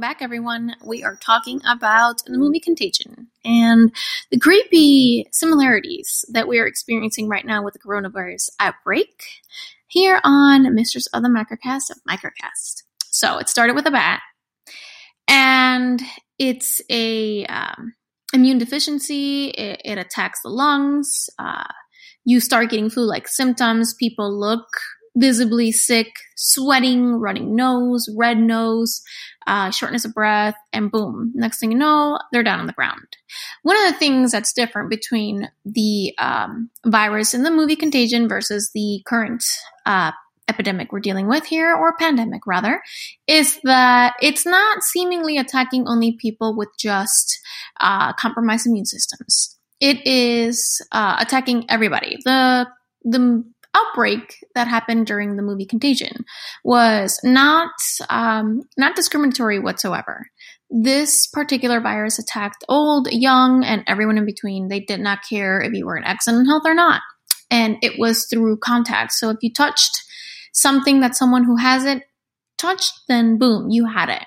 back, everyone. We are talking about the movie Contagion and the creepy similarities that we are experiencing right now with the coronavirus outbreak here on Mistress of the Microcast of Microcast. So it started with a bat, and it's a um, immune deficiency. It, it, attacks the lungs. Uh, you start getting flu-like symptoms. People look visibly sick, sweating, running nose, red nose, uh, shortness of breath, and boom, next thing you know, they're down on the ground. One of the things that's different between the um, virus in the movie Contagion versus the current uh, epidemic we're dealing with here, or pandemic rather, is that it's not seemingly attacking only people with just uh, compromised immune systems. It is uh, attacking everybody. The the outbreak that happened during the movie Contagion was not um, not discriminatory whatsoever. This particular virus attacked old, young, and everyone in between. They did not care if you were in excellent health or not, and it was through contact. So if you touched something that someone who has it touched, then boom, you had it.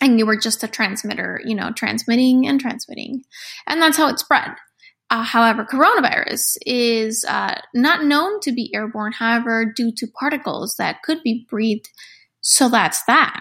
And you were just a transmitter, you know, transmitting and transmitting. And that's how it spread. Uh, however, coronavirus is uh, not known to be airborne, however, due to particles that could be breathed. So that's that.